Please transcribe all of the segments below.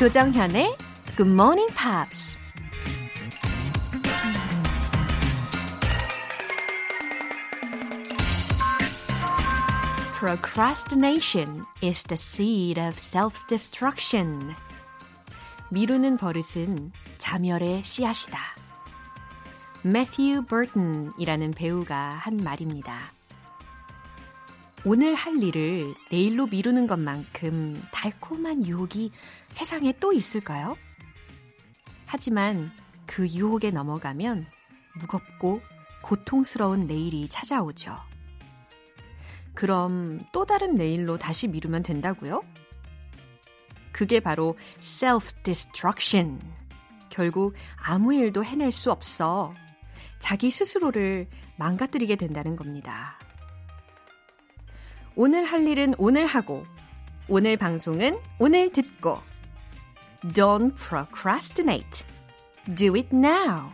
조정현의 Good Morning Pops. Procrastination is the seed of self-destruction. 미루는 버릇은 자멸의 씨앗이다. 매튜 버튼이라는 배우가 한 말입니다. 오늘 할 일을 내일로 미루는 것만큼 달콤한 유혹이 세상에 또 있을까요? 하지만 그 유혹에 넘어가면 무겁고 고통스러운 내일이 찾아오죠. 그럼 또 다른 내일로 다시 미루면 된다고요? 그게 바로 self-destruction. 결국 아무 일도 해낼 수 없어. 자기 스스로를 망가뜨리게 된다는 겁니다. 오늘 할 일은 오늘 하고, 오늘 방송은 오늘 듣고. Don't procrastinate. Do it now.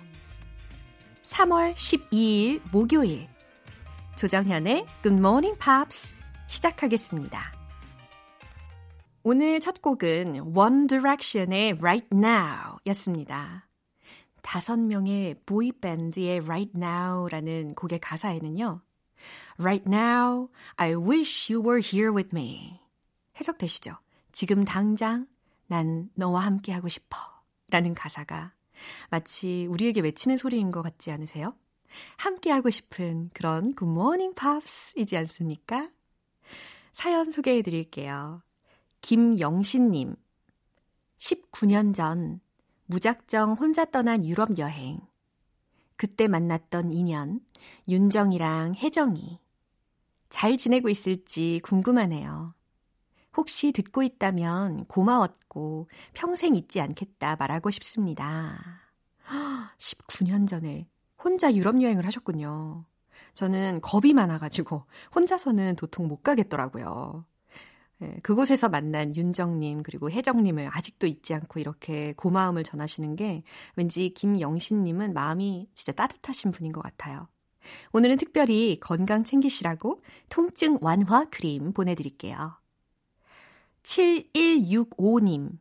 3월 12일 목요일. 조정현의 Good Morning Pops 시작하겠습니다. 오늘 첫 곡은 One Direction의 Right Now 였습니다. 다섯 명의 보이밴드의 Right Now라는 곡의 가사에는요. Right now, I wish you were here with me. 해석되시죠? 지금 당장 난 너와 함께 하고 싶어. 라는 가사가 마치 우리에게 외치는 소리인 것 같지 않으세요? 함께 하고 싶은 그런 굿모닝 팝스이지 않습니까? 사연 소개해 드릴게요. 김영신님. 19년 전 무작정 혼자 떠난 유럽 여행. 그때 만났던 인연, 윤정이랑 혜정이. 잘 지내고 있을지 궁금하네요. 혹시 듣고 있다면 고마웠고 평생 잊지 않겠다 말하고 싶습니다. 19년 전에 혼자 유럽 여행을 하셨군요. 저는 겁이 많아가지고 혼자서는 도통 못 가겠더라고요. 네, 그곳에서 만난 윤정님 그리고 혜정님을 아직도 잊지 않고 이렇게 고마움을 전하시는 게 왠지 김영신님은 마음이 진짜 따뜻하신 분인 것 같아요. 오늘은 특별히 건강 챙기시라고 통증 완화 크림 보내드릴게요. 7165님.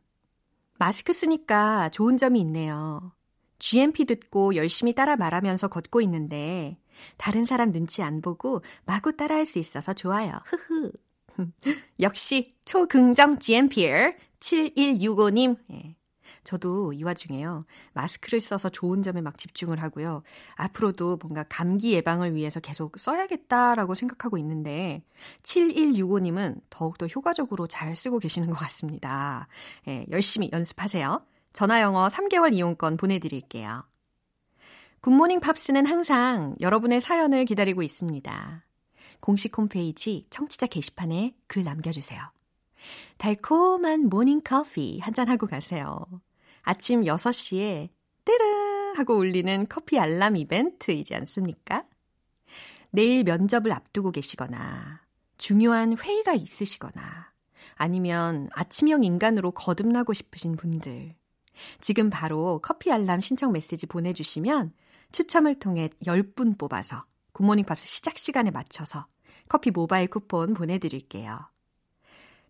마스크 쓰니까 좋은 점이 있네요. GMP 듣고 열심히 따라 말하면서 걷고 있는데 다른 사람 눈치 안 보고 마구 따라할 수 있어서 좋아요. 흐흐. 역시 초긍정 GMPR 7165님. 예. 저도 이 와중에요. 마스크를 써서 좋은 점에 막 집중을 하고요. 앞으로도 뭔가 감기 예방을 위해서 계속 써야겠다라고 생각하고 있는데 7165님은 더욱더 효과적으로 잘 쓰고 계시는 것 같습니다. 예, 열심히 연습하세요. 전화 영어 3개월 이용권 보내드릴게요. 굿모닝 팝스는 항상 여러분의 사연을 기다리고 있습니다. 공식 홈페이지 청취자 게시판에 글 남겨주세요. 달콤한 모닝 커피 한잔 하고 가세요. 아침 6시에 뜨르 하고 울리는 커피 알람 이벤트이지 않습니까? 내일 면접을 앞두고 계시거나 중요한 회의가 있으시거나 아니면 아침형 인간으로 거듭나고 싶으신 분들 지금 바로 커피 알람 신청 메시지 보내주시면 추첨을 통해 10분 뽑아서 굿모닝 팝스 시작 시간에 맞춰서 커피 모바일 쿠폰 보내드릴게요.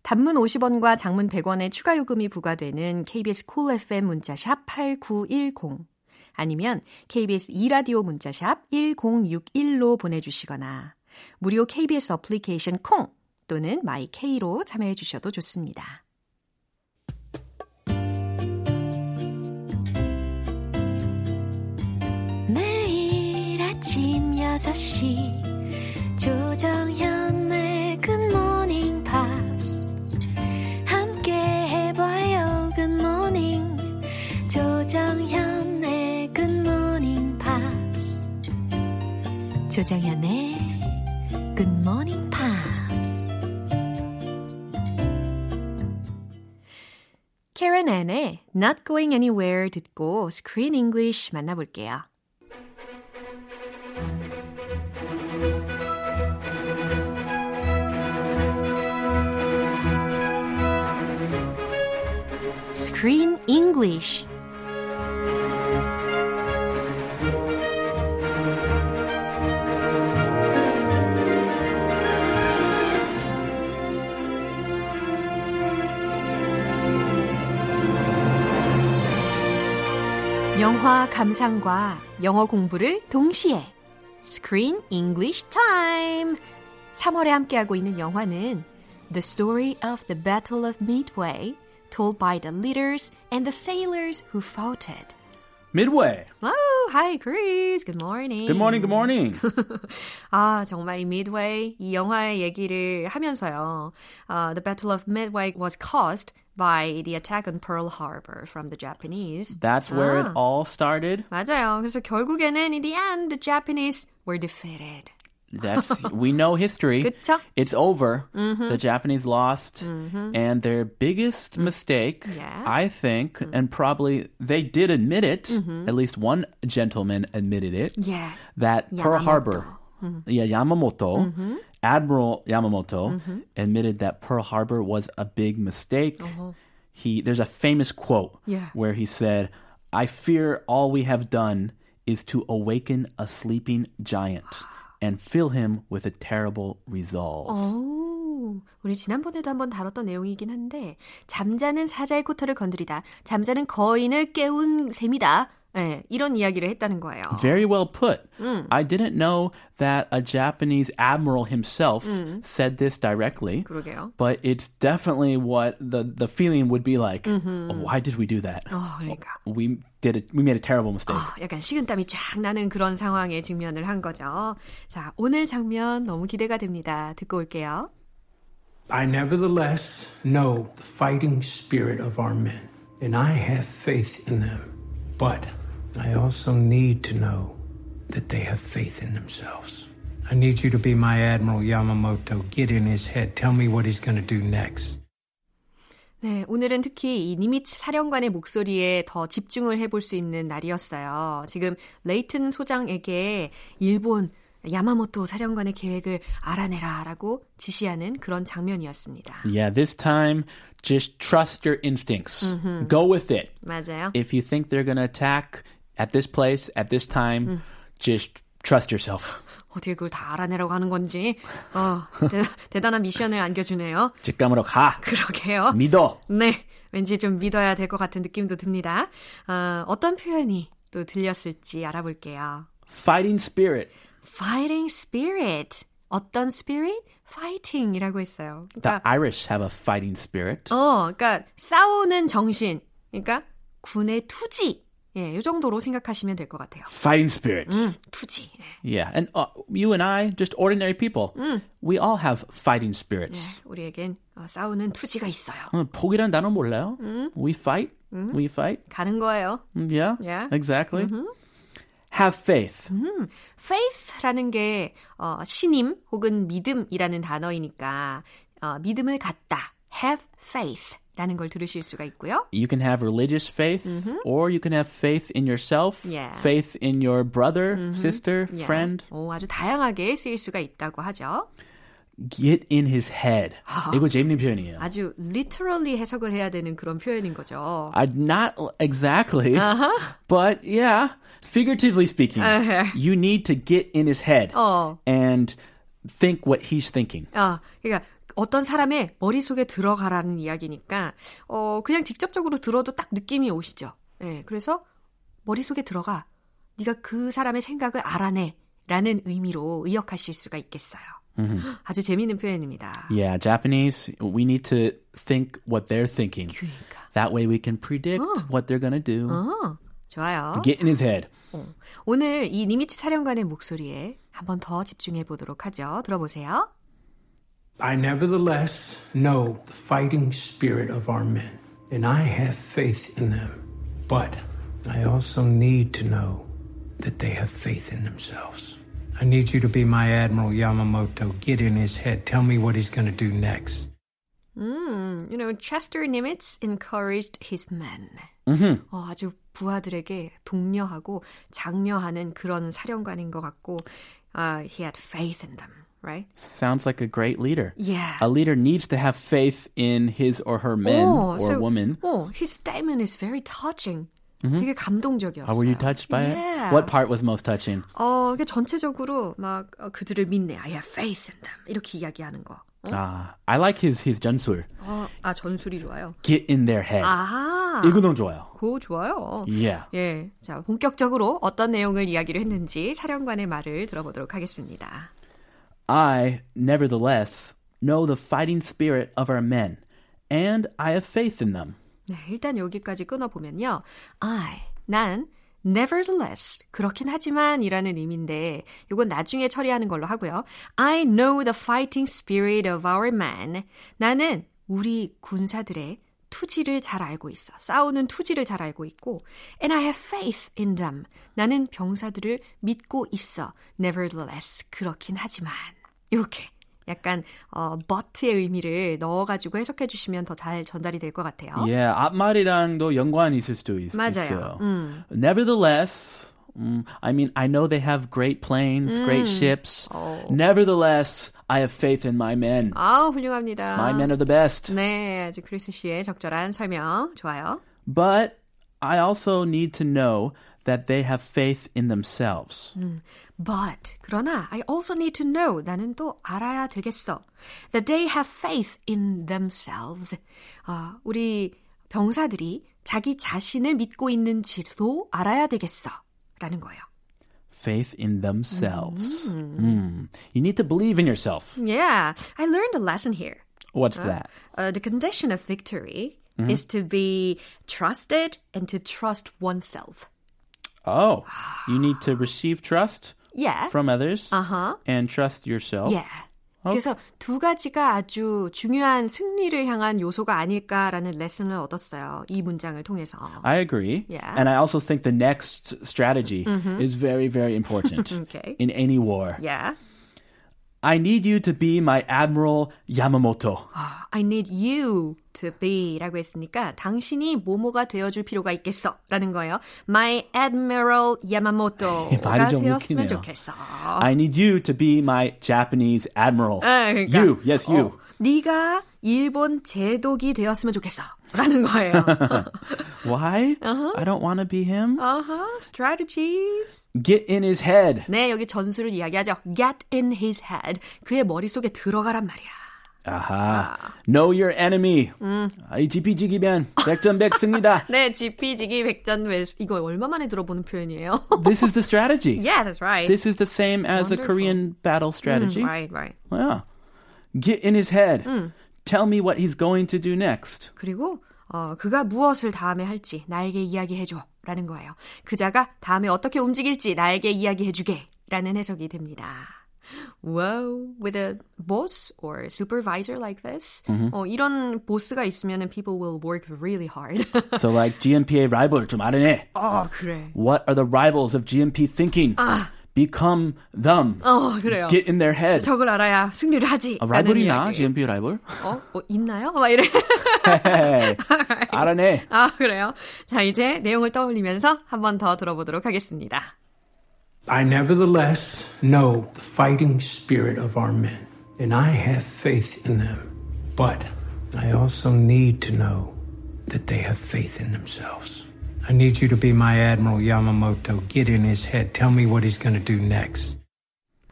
단문 50원과 장문 100원의 추가 요금이 부과되는 KBS Cool FM 문자샵 8910 아니면 KBS 2라디오 문자샵 1061로 보내주시거나 무료 KBS 어플리케이션 콩 또는 my K로 참여해 주셔도 좋습니다. 아침 6시 조정현의 굿모닝 팝스 함께 해봐요 굿모닝 조정현의 굿모닝 팝스 조정현의 굿모닝 팝스 캐런 앤의 Not Going Anywhere 듣고 Screen English 만나볼게요. Screen English 영화 감상과 영어 공부를 동시에 Screen English Time 3월에 함께하고 있는 영화는 The Story of the Battle of Midway told by the leaders and the sailors who fought it. Midway. Oh, hi Chris. Good morning. Good morning. Good morning. 아, 정말 이 Midway 이 영화의 얘기를 하면서요. Uh, the Battle of Midway was caused by the attack on Pearl Harbor from the Japanese. That's where 아. it all started. 맞아요. 그래서 결국에는 in the end the Japanese were defeated. That's we know history. 그쵸? It's over. Mm-hmm. The Japanese lost, mm-hmm. and their biggest mm. mistake, Yeah. I think, and probably they did admit it. Mm-hmm. At least one gentleman admitted it. Yeah. That Pearl Yamamoto. Harbor, yeah, Yamamoto, Admiral Yamamoto, admitted that Pearl Harbor was a big mistake. Oh. He there's a famous quote Yeah. where he said, "I fear all we have done is to awaken a sleeping giant." And fill him with a terrible resolve. 오, 우리 지난번에도 한번 다뤘던 내용이긴 한데 잠자는 사자의 코털을 건드리다. 잠자는 거인을 깨운 셈이다. 네, 이런 이야기를 했다는 거예요. Very well put. I didn't know that a Japanese admiral himself said this directly. 그러게요. But it's definitely what the, the feeling would be like. "Oh, why did we do that? 어, 그러니까. We did it. We made a terrible mistake. 어, 약간 식은땀이 쫙 나는 그런 상황에 직면을 한 거죠. 자, 오늘 장면 너무 기대가 됩니다. 듣고 올게요. I nevertheless know the fighting spirit of our men, and I have faith in them. But I also need to know that they have faith in themselves. I need you to be my Admiral Yamamoto. Get in his head. Tell me what he's going to do next. 네, 오늘은 특히 이 니미츠 사령관의 목소리에 더 집중을 해볼 수 있는 날이었어요. 지금 레이튼 소장에게 일본 야마모토 사령관의 계획을 알아내라라고 지시하는 그런 장면이었습니다. Yeah, this time, just trust your instincts. Go with it. 맞아요. If you think they're going to attack at this place, at this time, just trust yourself. 어떻게 그걸 다 알아내라고 하는 건지 어, 대, 대단한 미션을 안겨주네요. 직감으로 가. 그러게요. 믿어. 네, 왠지 좀 믿어야 될 것 같은 느낌도 듭니다. 어, 어떤 표현이 또 들렸을지 알아볼게요. Fighting spirit. Fighting spirit. 어떤 spirit? Fighting이라고 했어요. The 그러니까 Irish have a fighting spirit. 어, 그러니까 싸우는 정신. 그러니까 군의 투지. 예, 이 정도로 생각하시면 될 것 같아요. Fighting spirit. 음, 투지. 예. Yeah, and uh, you and I, just ordinary people, we all have fighting spirits. 우리에겐 어, 싸우는 투지가 있어요. 어, 포기란 단어 몰라요? We fight. We fight. 가는 거예요. Mm, Yeah. Yeah. Exactly. Have faith. faith라는 게 어, 신임 혹은 믿음이라는 단어이니까 어, 믿음을 갖다. have faith. 라는 걸 들으실 수가 있고요. You can have religious faith, or you can have faith in yourself, Yeah. faith in your brother, sister, Yeah. friend. 오, 아주 다양하게 쓰일 수가 있다고 하죠. Get in his head. 이거 재밌는 표현이에요. 아주 literally 해석을 해야 되는 그런 표현인 거죠. Uh, not exactly, but yeah, figuratively speaking, you need to get in his head 어. and think what he's thinking. 아, 그러니까 어떤 사람의 머릿속에 들어가라는 이야기니까 어, 그냥 직접적으로 들어도 딱 느낌이 오시죠. 예. 그래서 머릿속에 들어가. 네가 그 사람의 생각을 알아내 라는 의미로 의역하실 수가 있겠어요. 아주 재미있는 표현입니다. Yeah, Japanese, we need to think what they're thinking. 그러니까. That way we can predict what they're to do. 어, 좋아요. Get in his head. 어, 오늘 이 니미츠 사령관의 목소리에 한 번 더 집중해 보도록 하죠. 들어보세요. I nevertheless know the fighting spirit of our men, and I have faith in them. But I also need to know that they have faith in themselves. I need you to be my Admiral Yamamoto. Get in his head. Tell me what he's going to do next. 음, you know, Chester Nimitz encouraged his men. 어, 아주 부하들에게 독려하고 장려하는 그런 사령관인 것 같고, uh, he had faith in them, Right? Sounds like a great leader. Yeah. A leader needs to have faith in his or her men 어, or so, woman. 어, his statement is very touching. 되게 감동적이었어요. Oh, were you touched by Yeah. it? What part was most touching? 어, 이게 전체적으로 막 어, 그들을 믿네. I have faith in them. 이렇게 이야기하는 거. 어? 아, I like his his 전술. 아, 아 전술이 좋아요. Get in their head. 아하. 이거 너무 좋아요. 그거 좋아요. Yeah. 예. 자, 본격적으로 어떤 내용을 이야기를 했는지 사령관의 말을 들어보도록 하겠습니다. I, nevertheless, know the fighting spirit of our men, and I have faith in them. 네, 일단 여기까지 끊어보면요. I, 난 nevertheless, 그렇긴 하지만 이라는 의미인데 이건 나중에 처리하는 걸로 하고요. I know the fighting spirit of our men. 나는 우리 군사들의 투지를 잘 알고 있어. 싸우는 투지를 잘 알고 있고 and I have faith in them. 나는 병사들을 믿고 있어. nevertheless, 그렇긴 하지만 이렇게 약간 어, but의 의미를 넣어가지고 해석해 주시면 더 잘 전달이 될 것 같아요. Yeah, 앞말이랑도 연관이 있을 수도 있, 맞아요. 있어요. 음. Nevertheless, um, I mean, I know they have great planes, great ships. 어. Nevertheless, I have faith in my men. 아, 훌륭합니다. My men are the best. 네, 아주 크리스 씨의 적절한 설명 좋아요. But I also need to know that they have faith in themselves. But 그러나 I also need to know 나는 또 알아야 되겠어. That they have faith in themselves. 아, 우리 병사들이 자기 자신을 믿고 있는지도 알아야 되겠어. 라는 거예요. Faith in themselves. Mm. You need to believe in yourself. Yeah, I learned a lesson here. What's that? Uh, the condition of victory is to be trusted and to trust oneself. Oh, you need to receive trust Yeah. from others Uh-huh. and trust yourself. Yeah. 그래서 두 가지가 아주 중요한 승리를 향한 요소가 아닐까라는 레슨을 얻었어요. 이 문장을 통해서. I agree. Yeah. And I also think the next strategy is very, very important Okay. in any war. Yeah. I need you to be my Admiral Yamamoto. I need you to be 라고 했으니까 당신이 뭐뭐가 되어줄 필요가 있겠어 라는 거예요. My Admiral Yamamoto가 되었으면 웃기네요. 좋겠어. I need you to be my Japanese Admiral. 아, 그러니까, you, yes, you. 어, 네가 일본 제독이 되었으면 좋겠어 라는 거예요. Why? I don't want to be him. uh-huh. Strategies. Get in his head. 네, 여기 전술을 이야기하죠. Get in his head. 그의 머릿속에 들어가란 말이야. 아하. Know your enemy. 이 지피지기면 백전백승이다. 네, 지피지기 백전웰 이거 얼마 만에 들어보는 표현이에요. This is the strategy. yeah, that's right. This is the same as the Wonderful. Korean battle strategy. right, right. Yeah. Get in his head. Tell me what he's going to do next. 그리고 어, 그가 무엇을 다음에 할지 나에게 이야기해줘 라는 거예요. 그자가 다음에 어떻게 움직일지 나에게 이야기해주게 라는 해석이 됩니다. Wow, with a boss or supervisor like this, 어, 이런 보스가 있으면 people will work really hard. So like GMP의 rival 좀 알아내. 어, 그래. What are the rivals of GMP thinking? Become them. 어, 그래요. Get in their head. 적을 알아야 승리를 하지. 아, 라이벌이나. GMP 라이벌? 어, 어, 있나요? 막 이래. 헤헤. 알아내. 아, 그래요. 자, 이제 내용을 떠올리면서 한 번 더 들어보도록 하겠습니다. I nevertheless know the fighting spirit of our men, and I have faith in them. But I also need to know that they have faith in themselves. I need you to be my Admiral Yamamoto. Get in his head. Tell me what he's going to do next.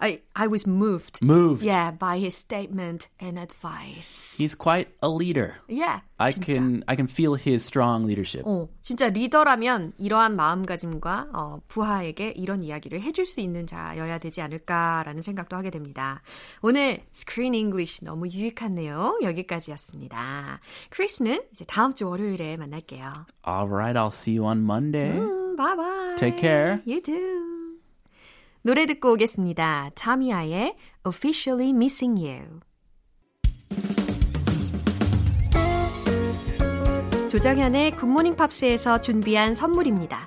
I, I was moved. Moved. Yeah, by his statement and advice. He's quite a leader. Yeah. I 진짜. can I can feel his strong leadership. 어, 진짜 리더라면 이러한 마음가짐과 어, 부하에게 이런 이야기를 해줄 수 있는 자여야 되지 않을까라는 생각도 하게 됩니다. 오늘 스크린 잉글리시 너무 유익한 내용 여기까지였습니다. 크리스는 이제 다음 주 월요일에 만날게요. All right, I'll see you on Monday. 음, bye bye. Take care. You too. 노래 듣고 오겠습니다. Tamia의 Officially Missing You. 조정현의 Good Morning Pops에서 준비한 선물입니다.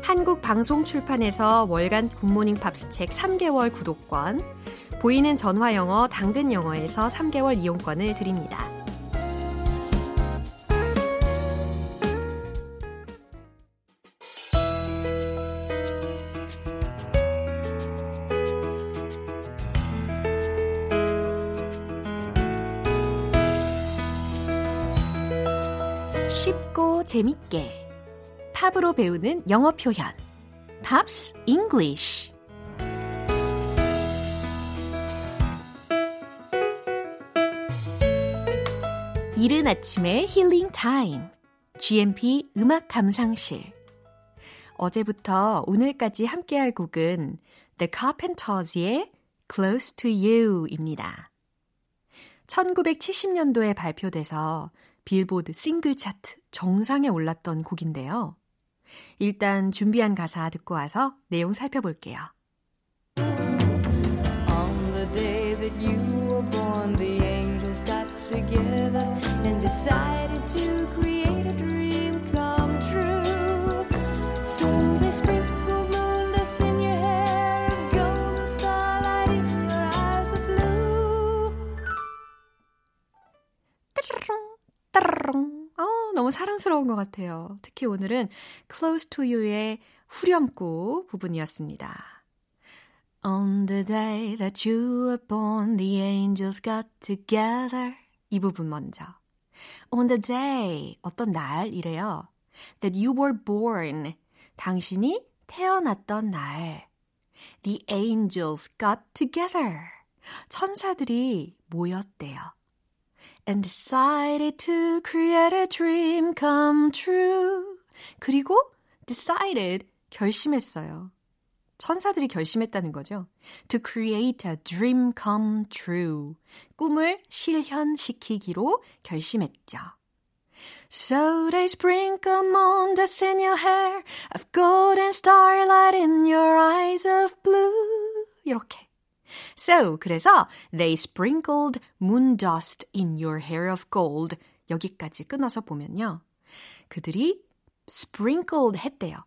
한국 방송 출판에서 월간 Good Morning Pops 책 3개월 구독권, 보이는 전화 영어 당근 영어에서 3개월 이용권을 드립니다. 재밌게 팝으로 배우는 영어 표현 Pops English 이른 아침의 힐링 타임. GMP 음악 감상실. 어제부터 오늘까지 함께 할 곡은 The Carpenters의 Close to You입니다. 1970년도에 발표돼서 빌보드 싱글 차트 정상에 올랐던 곡인데요. 일단 준비한 가사 듣고 와서 내용 살펴볼게요. On the day that you were born, the angels got together and decided to create 너무 사랑스러운 것 같아요. 특히 오늘은 Close to You의 후렴구 부분이었습니다. On the day that you were born, the angels got together. 이 부분 먼저. On the day, 어떤 날이래요. That you were born, 당신이 태어났던 날. The angels got together. 천사들이 모였대요. And decided to create a dream come true. 그리고 decided, 결심했어요. 천사들이 결심했다는 거죠. To create a dream come true. 꿈을 실현시키기로 결심했죠. So they sprinkle moon dust in your hair of golden starlight in your eyes of blue. 이렇게. So, 그래서 they sprinkled moon dust in your hair of gold. 여기까지 끊어서 보면요. 그들이 sprinkled 했대요.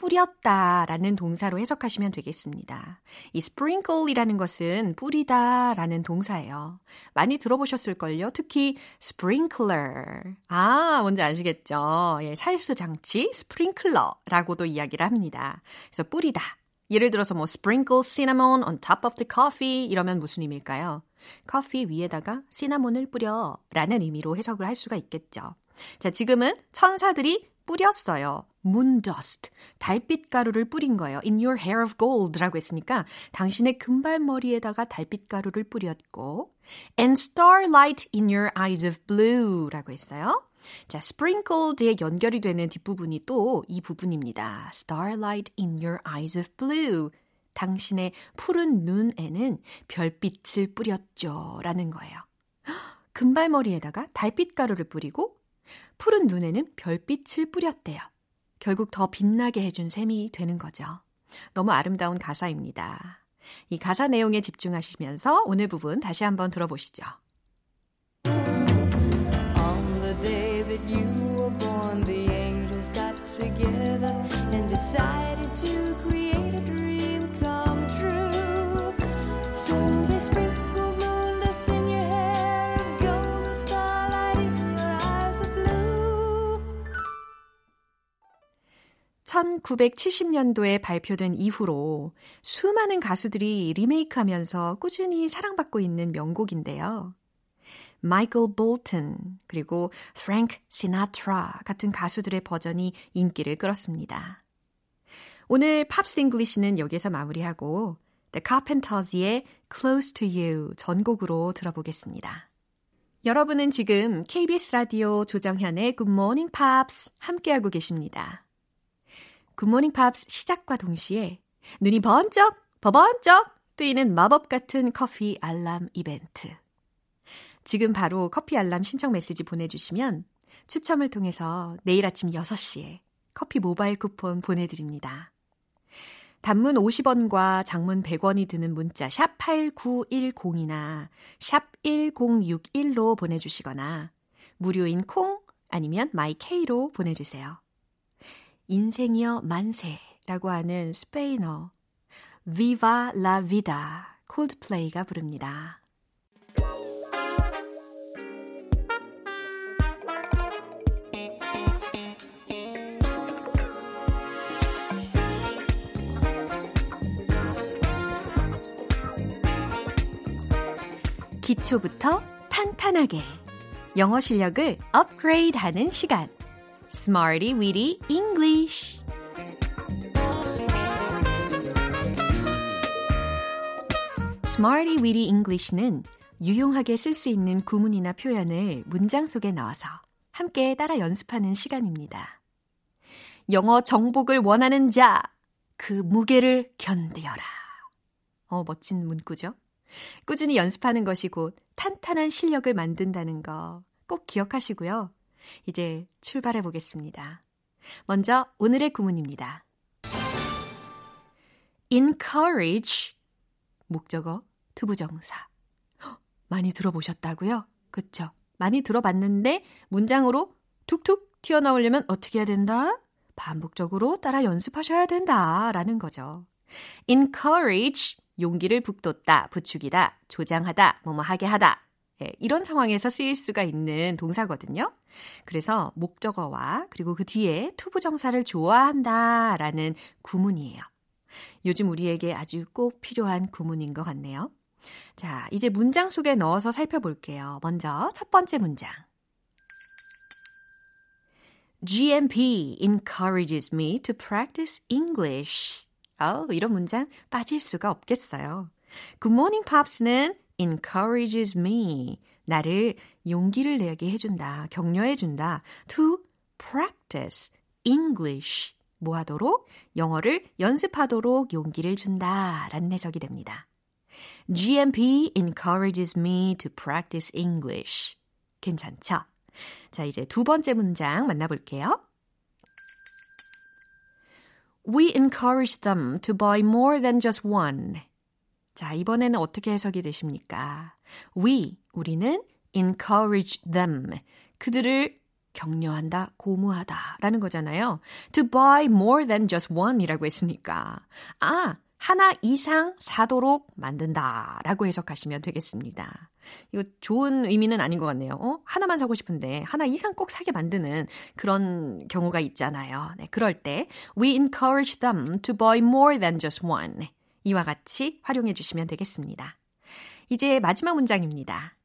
뿌렸다 라는 동사로 해석하시면 되겠습니다. 이 sprinkle이라는 것은 뿌리다 라는 동사예요. 많이 들어보셨을걸요? 특히 sprinkler. 아, 뭔지 아시겠죠? 예, 살수 장치, sprinkler라고도 이야기를 합니다. 그래서 뿌리다. 예를 들어서 뭐 sprinkle cinnamon on top of the coffee 이러면 무슨 의미일까요? 커피 위에다가 시나몬을 뿌려 라는 의미로 해석을 할 수가 있겠죠. 자, 지금은 천사들이 뿌렸어요. moon dust, 달빛 가루를 뿌린 거예요. In your hair of gold라고 했으니까 당신의 금발머리에다가 달빛 가루를 뿌렸고 and starlight in your eyes of blue라고 했어요. 자, sprinkled에 연결이 되는 뒷부분이 또 이 부분입니다. starlight in your eyes of blue. 당신의 푸른 눈에는 별빛을 뿌렸죠. 라는 거예요. 금발머리에다가 달빛 가루를 뿌리고 푸른 눈에는 별빛을 뿌렸대요. 결국 더 빛나게 해준 셈이 되는 거죠. 너무 아름다운 가사입니다. 이 가사 내용에 집중하시면서 오늘 부분 다시 한번 들어보시죠. Day that you were born, the angels got together and decided to create a dream come true. So they sprinkled moon dust in your hair and golden starlight in your eyes of blue. 1970년도에 발표된 이후로 수많은 가수들이 리메이크하면서 꾸준히 사랑받고 있는 명곡인데요. 마이클 볼튼 그리고 프랭크 시나트라 같은 가수들의 버전이 인기를 끌었습니다. 오늘 Pops English는 여기서 마무리하고 The Carpenters의 Close to You 전곡으로 들어보겠습니다. 여러분은 지금 KBS 라디오 조정현의 Good Morning Pops 함께하고 계십니다. Good Morning Pops 시작과 동시에 눈이 번쩍 버번쩍 뜨이는 마법 같은 커피 알람 이벤트. 지금 바로 커피 알람 신청 메시지 보내주시면 추첨을 통해서 내일 아침 6시에 커피 모바일 쿠폰 보내드립니다. 단문 50원과 장문 100원이 드는 문자 샵 8910이나 샵 1061로 보내주시거나 무료인 콩 아니면 My K로 보내주세요. 인생이여 만세라고 하는 스페인어 Viva la vida Coldplay가 부릅니다. 기초부터 탄탄하게 영어 실력을 업그레이드하는 시간 Smarty Weedy English Smarty Weedy English는 유용하게 쓸 수 있는 구문이나 표현을 문장 속에 넣어서 함께 따라 연습하는 시간입니다. 영어 정복을 원하는 자, 그 무게를 견뎌라. 어, 멋진 문구죠? 꾸준히 연습하는 것이 곧 탄탄한 실력을 만든다는 거 꼭 기억하시고요. 이제 출발해 보겠습니다. 먼저 오늘의 구문입니다. encourage 목적어 투부정사 많이 들어보셨다고요? 그쵸? 많이 들어봤는데 문장으로 툭툭 튀어나오려면 어떻게 해야 된다? 반복적으로 따라 연습하셔야 된다 라는 거죠. encourage 용기를 북돋다, 부추기다, 조장하다, 뭐뭐 하게 하다. 예, 이런 상황에서 쓰일 수가 있는 동사거든요. 그래서 목적어와 그리고 그 뒤에 투부정사를 좋아한다 라는 구문이에요. 요즘 우리에게 아주 꼭 필요한 구문인 것 같네요. 자, 이제 문장 속에 넣어서 살펴볼게요. 먼저 첫 번째 문장. GMP encourages me to practice English. 어, 이런 문장 빠질 수가 없겠어요. Good morning, Pops는 encourages me. 나를 용기를 내게 해준다, 격려해준다. to practice English. 뭐 하도록? 영어를 연습하도록 용기를 준다. 라는 해석이 됩니다. GMP encourages me to practice English. 괜찮죠? 자, 이제 두 번째 문장 만나볼게요. We encourage them to buy more than just one. 자, 이번에는 어떻게 해석이 되십니까? We, 우리는 encourage them. 그들을 격려한다, 고무하다 라는 거잖아요. To buy more than just one 이라고 했으니까. 아, 하나 이상 사도록 만든다 라고 해석하시면 되겠습니다. 이거 좋은 의미는 아닌 것 같네요. 어? 하나만 사고 싶은데 하나 이상 꼭 사게 만드는 그런 경우가 있잖아요. 네, 그럴 때 we encourage them to buy more than just one. 이와 같이 활용해 주시면 되겠습니다. 이제 마지막 문장입니다.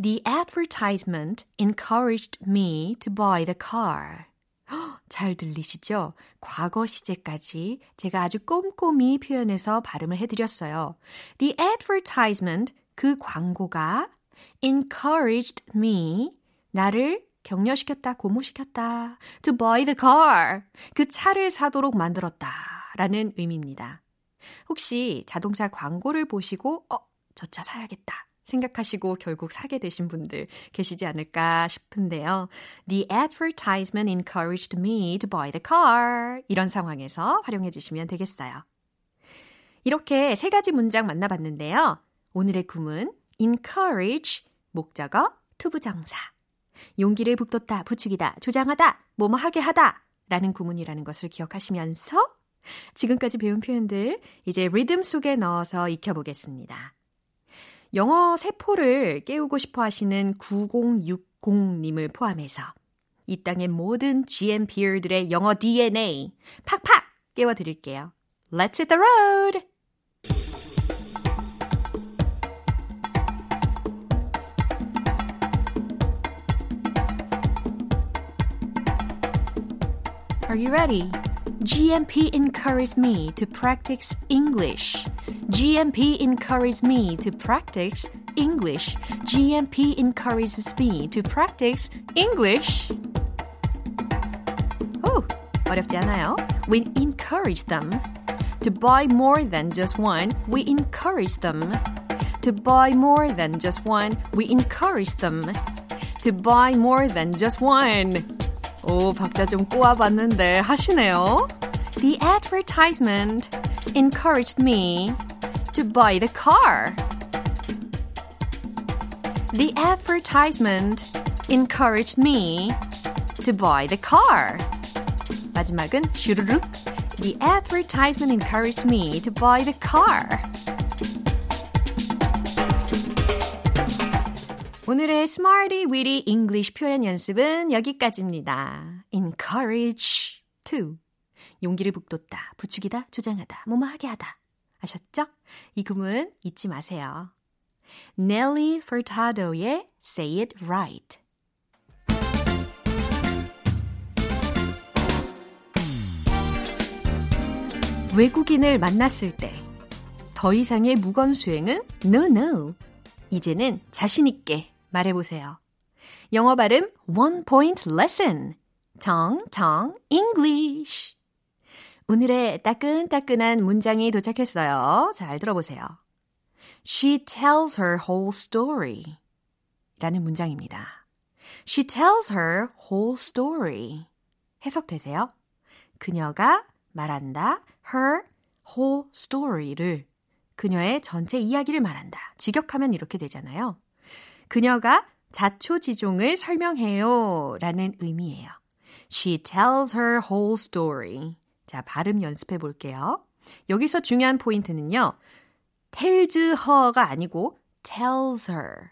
The advertisement encouraged me to buy the car. 잘 들리시죠? 과거 시제까지 제가 아주 꼼꼼히 표현해서 발음을 해드렸어요. The advertisement, 그 광고가 encouraged me, 나를 격려시켰다, 고무시켰다. to buy the car, 그 차를 사도록 만들었다. 라는 의미입니다. 혹시 자동차 광고를 보시고, 어, 저 차 사야겠다. 생각하시고 결국 사게 되신 분들 계시지 않을까 싶은데요. The advertisement encouraged me to buy the car. 이런 상황에서 활용해 주시면 되겠어요. 이렇게 세 가지 문장 만나봤는데요. 오늘의 구문 encourage 목적어 투부정사 용기를 북돋다, 부추기다, 조장하다, 뭐뭐 하게 하다 라는 구문이라는 것을 기억하시면서 지금까지 배운 표현들 이제 리듬 속에 넣어서 익혀보겠습니다. 영어 세포를 깨우고 싶어 하시는 9060님을 포함해서 이 땅의 모든 GMP들의 영어 DNA 팍팍 깨워드릴게요. Let's hit the road! Are you ready? GMP encouraged me to practice English. GMP encourages me to practice English. GMP encourages me to practice English. Oh, 어렵지 않아요? We encourage them. To buy more than just one, we encourage them. To buy more than just one, we encourage them. To buy more than just one. 오, 박자 좀 꼬아봤는데 하시네요. The advertisement encouraged me to buy the car. The advertisement encouraged me to buy the car. 마지막은 슈르륵. The advertisement encouraged me to buy the car. 오늘의 Smarty Weedy English 표현 연습은 여기까지입니다. encourage to 용기를 북돋다, 부추기다, 조장하다, 뭐뭐 하게 하다. 아셨죠? 이 구문 잊지 마세요. Nelly Furtado의 Say It Right. 외국인을 만났을 때 더 이상의 무건 수행은 no no. 이제는 자신 있게 말해보세요. 영어 발음 one point lesson. 정정 English. 오늘의 따끈따끈한 문장이 도착했어요. 잘 들어보세요. She tells her whole story. 라는 문장입니다. She tells her whole story. 해석되세요? 그녀가 말한다. her whole story를 그녀의 전체 이야기를 말한다. 직역하면 이렇게 되잖아요. 그녀가 자초지종을 설명해요. 라는 의미예요. She tells her whole story. 자, 발음 연습해 볼게요. 여기서 중요한 포인트는요. tells her가 아니고 tells her.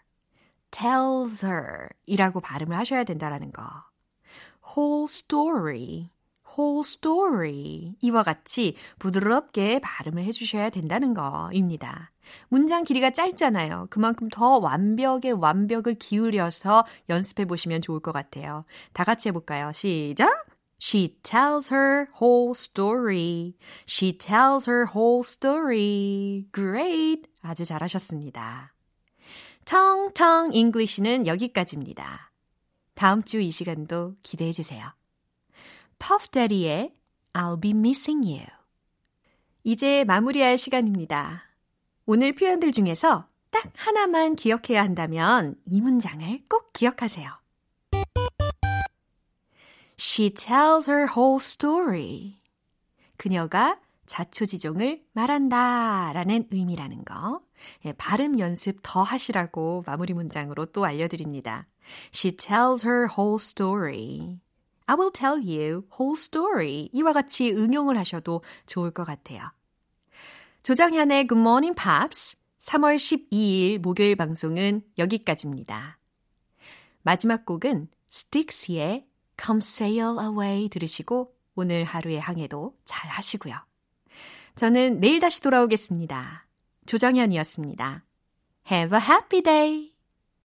tells her 이라고 발음을 하셔야 된다라는 거. whole story. whole story. 이와 같이 부드럽게 발음을 해주셔야 된다는 거입니다. 문장 길이가 짧잖아요. 그만큼 더 완벽에 완벽을 기울여서 연습해 보시면 좋을 것 같아요. 다 같이 해볼까요? 시작! She tells her whole story. She tells her whole story. Great! 아주 잘하셨습니다. 텅텅 English는 여기까지입니다. 다음 주 이 시간도 기대해 주세요. Puff Daddy의 I'll be missing you. 이제 마무리할 시간입니다. 오늘 표현들 중에서 딱 하나만 기억해야 한다면 이 문장을 꼭 기억하세요. She tells her whole story. 그녀가 자초지종을 말한다 라는 의미라는 거. 예, 발음 연습 더 하시라고 마무리 문장으로 또 알려드립니다. She tells her whole story. I will tell you whole story. 이와 같이 응용을 하셔도 좋을 것 같아요. 조정현의 Good Morning Pops 3월 12일 목요일 방송은 여기까지입니다. 마지막 곡은 스틱스의 Come Sail Away 들으시고 오늘 하루의 항해도 잘 하시고요. 저는 내일 다시 돌아오겠습니다. 조정현이었습니다. Have a happy day!